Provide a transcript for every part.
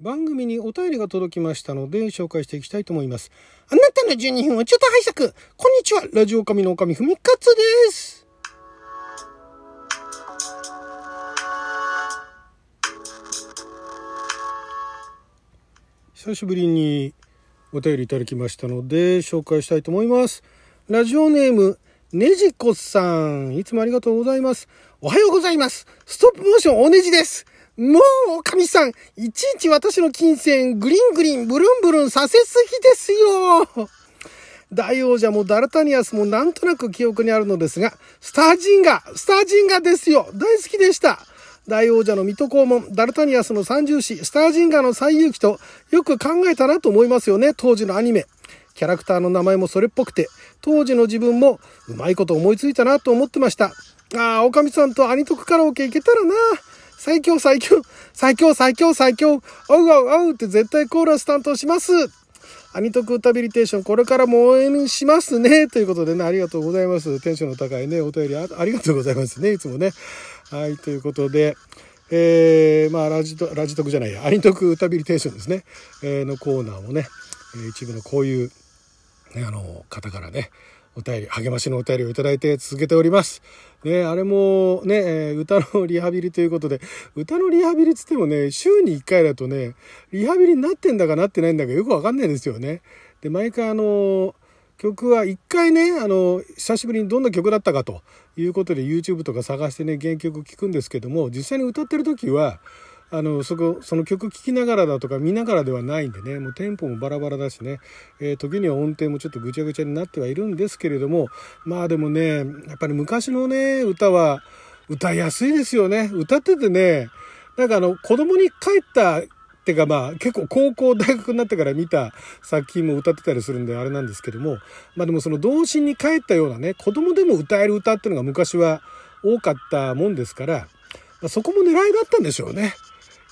番組にお便りが届きましたので紹介していきたいと思います。あなたの12分はちょっと拝借。こんにちは。ラジオ神の神ふみかつです。久しぶりにお便りいただきましたので紹介したいと思います。ラジオネーム、ねじこさん。いつもありがとうございます。おはようございます。ストップモーションおねじです。もう、おかみさん、いちいち私の金銭、グリングリン、ブルンブルンさせすぎですよ。大王者もダルタニアスもなんとなく記憶にあるのですが、スタージンガ、スタージンガですよ。大好きでした。大王者の水戸黄門、ダルタニアスの三重士、スタージンガの最遊記とよく考えたなと思いますよね、当時のアニメ。キャラクターの名前もそれっぽくて、当時の自分もうまいこと思いついたなと思ってました。ああ、おかみさんとアニトクカラオケ行けたらな。最強最強、最強最強最強、おうおうおうって絶対コーラス担当します。アニトク歌ビリテーション、これからも応援しますね。ということでね、ありがとうございます。テンションの高いね、お便りありがとうございますね、いつもね。はい、ということで、えー、まあ、ラジト、ラジトクじゃないや、アニトク歌ビリテーションですね、えー、のコーナーもね、え一部のこういう、ね、あの、方からね、お便り、励ましのお便りをいただいて続けております。ね、あれもね、えー歌のリハビリということで、歌のリハビリつってもね、週に1回だとね、リハビリになってんだかなってないんだかよくわかんないんですよね。で、毎回あの、曲は一回ね、あの、久しぶりにどんな曲だったかということで YouTube とか探してね、原曲聴くんですけども、実際に歌ってる時は、あの、そこ、その曲聴きながらだとか見ながらではないんでね、もうテンポもバラバラだしね、えー時には音程もちょっとぐちゃぐちゃになってはいるんですけれども、まあでもね、やっぱり昔のね、歌は歌いやすいですよね。歌っててね、なんかあの、子供に帰ったっていうかまあ結構高校大学になってから見た作品も歌ってたりするんであれなんですけどもまあでもその童心に帰ったようなね子供でも歌える歌っていうのが昔は多かったもんですから、そこも狙いだったんでしょうね。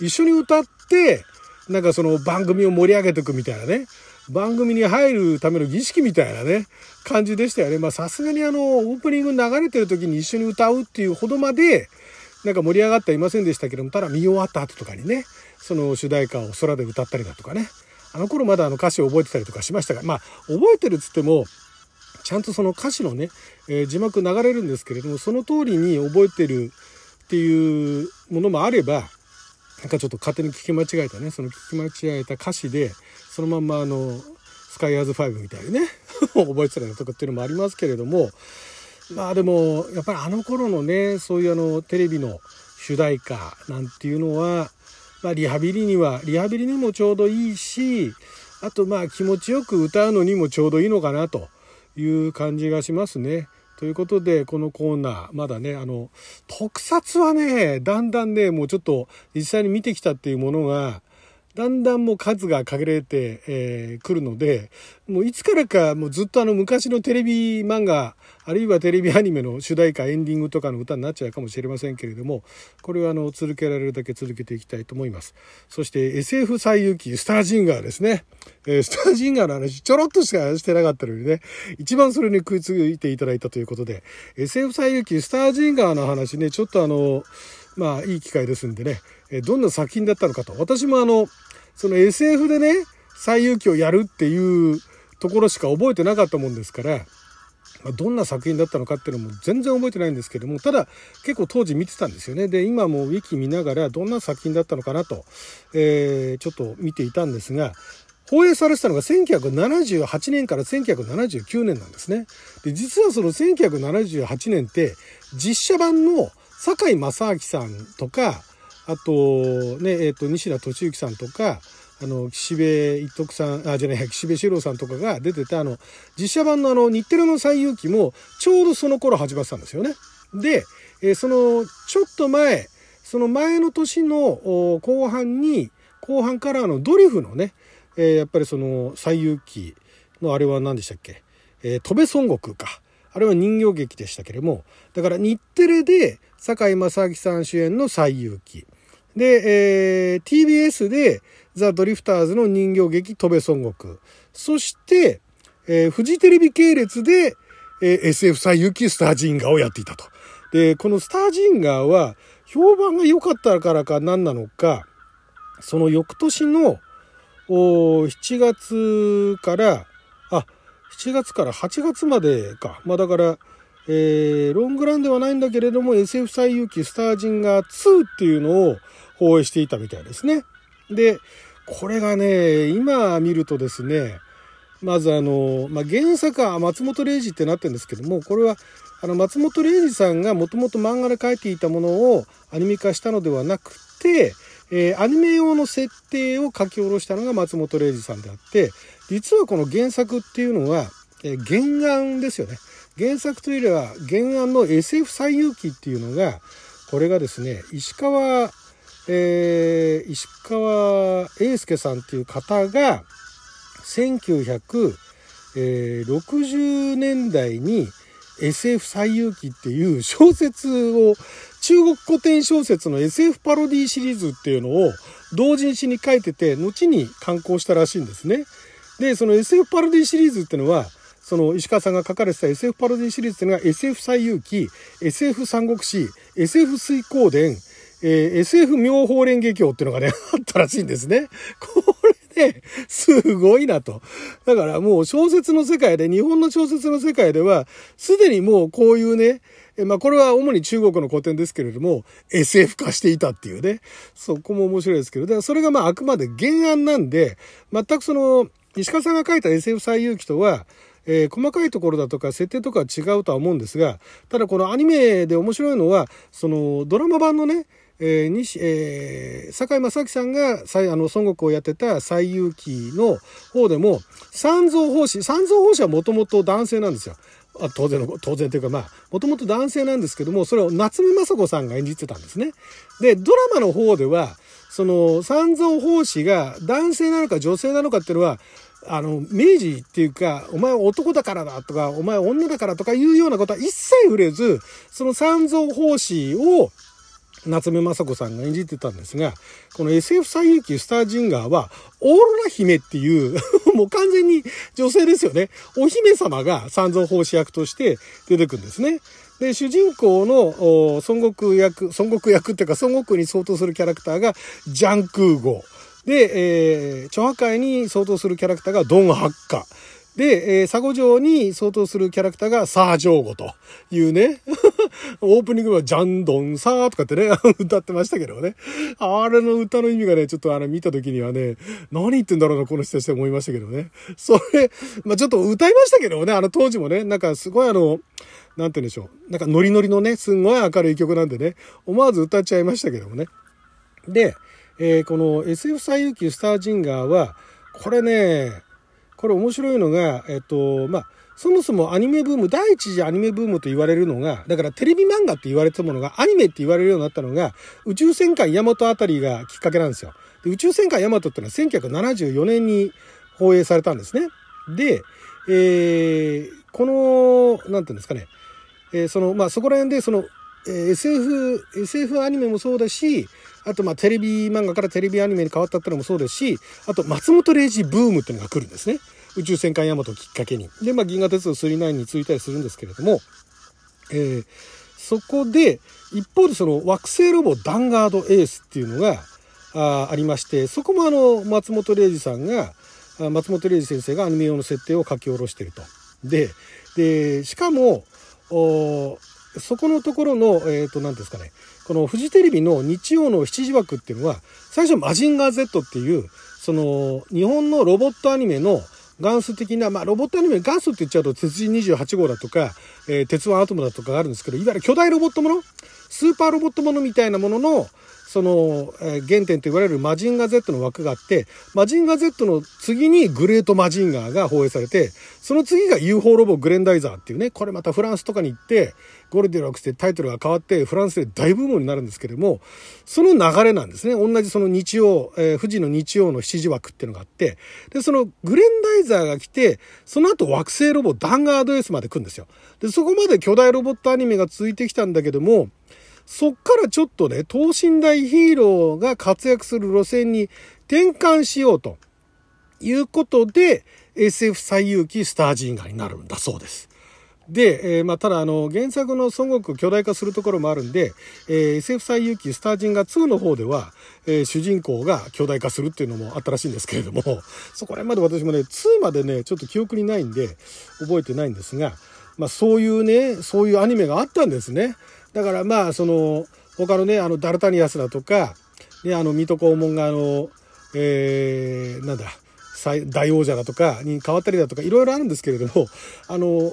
一緒に歌ってなんかその番組を盛り上げていくみたいなね番組に入るための儀式みたいなね感じでしたよね。まあさすがにあのオープニング流れてる時に一緒に歌うっていうほどまでなんか盛り上がってはいませんでしたけどもただ見終わった後とかにねその主題歌を空で歌ったりだとかねあの頃まだあの歌詞を覚えてたりとかしましたがまあ覚えてるっつってもちゃんとその歌詞のね、えー字幕流れるんですけれどもその通りに覚えてるっていうものもあればなんかちょっと勝手に聞き間違えたねその聞き間違えた歌詞でそのまんまあのスカイアーズ5みたいにね 覚えてたりとかっていうのもありますけれどもまあでもやっぱりあの頃のねそういうあのテレビの主題歌なんていうのは、まあ、リハビリにはリハビリにもちょうどいいしあとまあ気持ちよく歌うのにもちょうどいいのかなという感じがしますね。ということでこのコーナーまだねあの特撮はねだんだんねもうちょっと実際に見てきたっていうものがだんだんもう数が限られてく、えーるのでもういつからかもうずっとあの昔のテレビ漫画あるいはテレビアニメの主題歌エンディングとかの歌になっちゃうかもしれませんけれどもこれはあの続けられるだけ続けていきたいと思います。そして SF 最遊記スタージンガーですね、えースタージンガーの話ちょろっとしかしてなかったのにね一番それに食いついていただいたということで SF 最遊記スタージンガーの話ねちょっとあのまあいい機会ですんでね、えどんな作品だったのかと私もあのその SF でね最遊記をやるっていうところしか覚えてなかったもんですから、まどんな作品だったのかっていうのも全然覚えてないんですけどもただ結構当時見てたんですよねで今もウィキ見ながらどんな作品だったのかなと、えーちょっと見ていたんですが放映されてたのが1978年から1979年なんですね。で実はその1978年って実写版の堺正明さんとかあとねえっ、と西田敏行さんとかあの岸辺一徳さんあじゃない岸辺四郎さんとかが出てたあの実写版のあの日テレの最遊記もちょうどその頃始まってたんですよね。で、えーそのちょっと前その前の年の後半に後半からのドリフのね、えーやっぱりその最遊記のあれは何でしたっけ、えー、戸部孫悟空か。あれは人形劇でしたけれどもだから日テレで堺正明さん主演の最遊記。で、えー TBS でザ・ドリフターズの人形劇戸部孫悟空そして、えーフジテレビ系列で、えー SF 最遊記スタージンガーをやっていたと。でこのスタージンガーは評判が良かったからか何なのかその翌年のお7月からあ7月から8月までかまあだからえー、ロングランではないんだけれども SF 最遊記スタージンガー2っていうのを放映していたみたいですね。で、これがね、今見るとですね、まずあの、まあ、原作は松本零士ってなってるんですけども、これはあの松本零士さんがもともと漫画で描いていたものをアニメ化したのではなくて、えー、アニメ用の設定を書き下ろしたのが松本零士さんであって、実はこの原作っていうのは、えー、原案ですよね。原作というよりは原案の SF 最遊記っていうのがこれがですね石川、えー、石川英介さんっていう方が1960年代に SF 最遊記っていう小説を中国古典小説の SF パロディシリーズっていうのを同人誌に書いてて後に刊行したらしいんですね。でその SF パロディシリーズっていうのはその石川さんが書かれてた SF パロディシリーズっていうのが SF 最遊記、SF 三国志、SF 水光伝、えー、SF 妙法蓮華経っていうのがね、あったらしいんですね。これね、すごいなと。だからもう小説の世界で、日本の小説の世界では、すでにもうこういうね、まあこれは主に中国の古典ですけれども、SF 化していたっていうね。そこも面白いですけど、だからそれがまああくまで原案なんで、全くその、石川さんが書いた SF 最遊記とは、えー、細かいところだとか設定とかは違うとは思うんですが、ただこのアニメで面白いのは、そのドラマ版のね、えー、西、えー、坂井正明さんが、あの、孫悟空をやってた西遊記の方でも、三蔵法師、三蔵法師はもともと男性なんですよ。あ当然の、当然というかまあ、もともと男性なんですけども、それを夏目雅子さんが演じてたんですね。で、ドラマの方では、その三蔵法師が男性なのか女性なのかっていうのは、あの、明治っていうか、お前は男だからだとか、お前は女だからとかいうようなことは一切触れず、その三蔵法師を夏目雅子さんが演じてたんですが、この SF 最遊記スタージンガーは、オーロラ姫っていう もう完全に女性ですよね。お姫様が三蔵法師役として出てくるんですね。で、主人公の孫悟空役、孫悟空役っていうか孫悟空に相当するキャラクターがジャンクーゴ。で、えー、著破壊に相当するキャラクターがドン・ハッカ。で、えー、佐護城に相当するキャラクターがサージョーゴというね、オープニングはジャンドンサーとかってね、歌ってましたけどね。あれの歌の意味がね、ちょっとあの見た時にはね、何言ってんだろうな、この人たちって思いましたけどね。それ、まあちょっと歌いましたけどね、あの当時もね、なんかすごいあの、なんて言うんでしょう。なんかノリノリのね、すんごい明るい曲なんでね、思わず歌っちゃいましたけどもね。で、えー、この SF 最遊記スタージンガーは、これね、これ面白いのが、えっと、まあ、そもそもアニメブーム、第一次アニメブームと言われるのが、だからテレビ漫画って言われてたものがアニメって言われるようになったのが、宇宙戦艦ヤマトあたりがきっかけなんですよ。で宇宙戦艦ヤマトってのは1974年に放映されたんですね。で、えー、この、なんていうんですかね、えー、その、まあ、そこら辺で、その、えー、SF、SF アニメもそうだし、あとまあテレビ漫画からテレビアニメに変わったってのもそうですし、あと松本零士ブームっていうのが来るんですね。宇宙戦艦ヤマトをきっかけに。で、まあ銀河鉄道999についたりするんですけれども、えー、そこで、一方でその惑星ロボダンガードエースっていうのがあありまして、そこもあの松本零士さんが、松本零士先生がアニメ用の設定を書き下ろしてると。で、で、しかも、おそこのところの、えっ、ー、と、何ですかね、このフジテレビの日曜の7時枠っていうのは、最初マジンガー Z っていう、その、日本のロボットアニメの元祖的な、まあ、ロボットアニメ元祖って言っちゃうと、鉄人28号だとか、えー、鉄腕アトムだとかがあるんですけど、いわゆる巨大ロボットもの、スーパーロボットものみたいなものの、その、えー、原点と言われるマジンガー Z の枠があって、マジンガー Z の次にグレートマジンガーが放映されて、その次が UFO ロボグレンダイザーっていうね、これまたフランスとかに行って、ゴールデンロックスでタイトルが変わって、フランスで大ブームになるんですけれども、その流れなんですね。同じその日曜、えー、富士の日曜の7時枠っていうのがあって、で、そのグレンダイザーが来て、その後惑星ロボダンガードエースまで来るんですよ。で、そこまで巨大ロボットアニメが続いてきたんだけども、そっからちょっとね、等身大ヒーローが活躍する路線に転換しようということで、SF 最遊記スタージンガーになるんだそうです。で、えー、まあ、ただあの、原作の孫悟空巨大化するところもあるんで、えー、SF 最遊記スタージンガ2の方では、えー、主人公が巨大化するっていうのもあったらしいんですけれども、そこら辺まで私もね、2までね、ちょっと記憶にないんで、覚えてないんですが、まあ、そういうね、そういうアニメがあったんですね。だからまあ、その、他のね、あの、ダルタニアスだとか、ね、あの、水戸黄門があの、えー、なんだ、大王者だとかに変わったりだとかいろいろあるんですけれども、あの、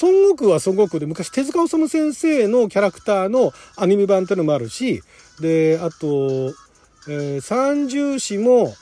孫悟空は孫悟空で昔手塚治虫先生のキャラクターのアニメ版っていうのもあるし、で、あと、えー、三重士も、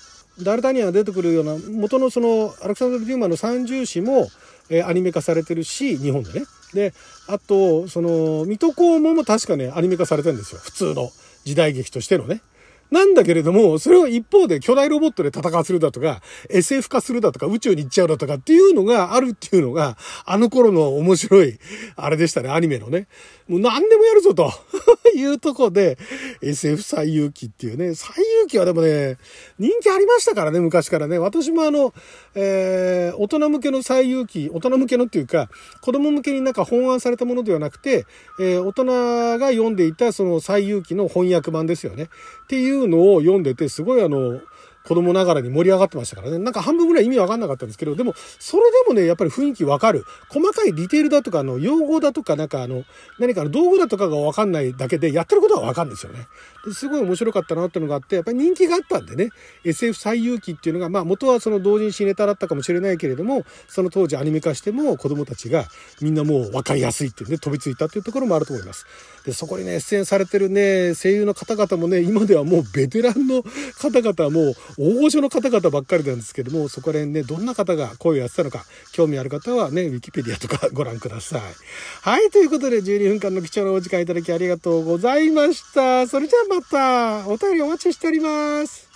ダルタニアが出てくるような元のそのアレクサンドル・デューマンの三重士も、えー、アニメ化されてるし日本でね。であとその水戸黄門も確かねアニメ化されてるんですよ。普通の時代劇としてのね。なんだけれども、それを一方で巨大ロボットで戦わせるだとか、SF 化するだとか、宇宙に行っちゃうだとかっていうのがあるっていうのが、あの頃の面白い、あれでしたね、アニメのね。もう何でもやるぞと いうとこで、SF 最遊記っていうね、最遊記はでもね、人気ありましたからね、昔からね。私もあの、えー、大人向けの最遊記、大人向けのっていうか、子供向けになんか本案されたものではなくて、えー、大人が読んでいたその最遊記の翻訳版ですよね。っていうのを読んでて、すごいあの、子供ながらに盛り上がってましたからね。なんか半分ぐらい意味わかんなかったんですけど、でも、それでもね、やっぱり雰囲気わかる。細かいディテールだとか、あの、用語だとか、なんかあの、何かの道具だとかがわかんないだけで、やってることはわかるんですよね。すごい面白かったなっていうのがあって、やっぱり人気があったんでね、SF 最遊記っていうのが、まあ元はその同人誌ネタだったかもしれないけれども、その当時アニメ化しても子供たちがみんなもう分かりやすいっていうね、飛びついたっていうところもあると思います。で、そこにね、出演されてるね、声優の方々もね、今ではもうベテランの方々も大御所の方々ばっかりなんですけども、そこら辺ね、どんな方が声をやってたのか、興味ある方はね、ウィキペディアとかご覧ください。はい、ということで12分間の貴重なお時間いただきありがとうございました。それじゃあまた、お便りお待ちしております。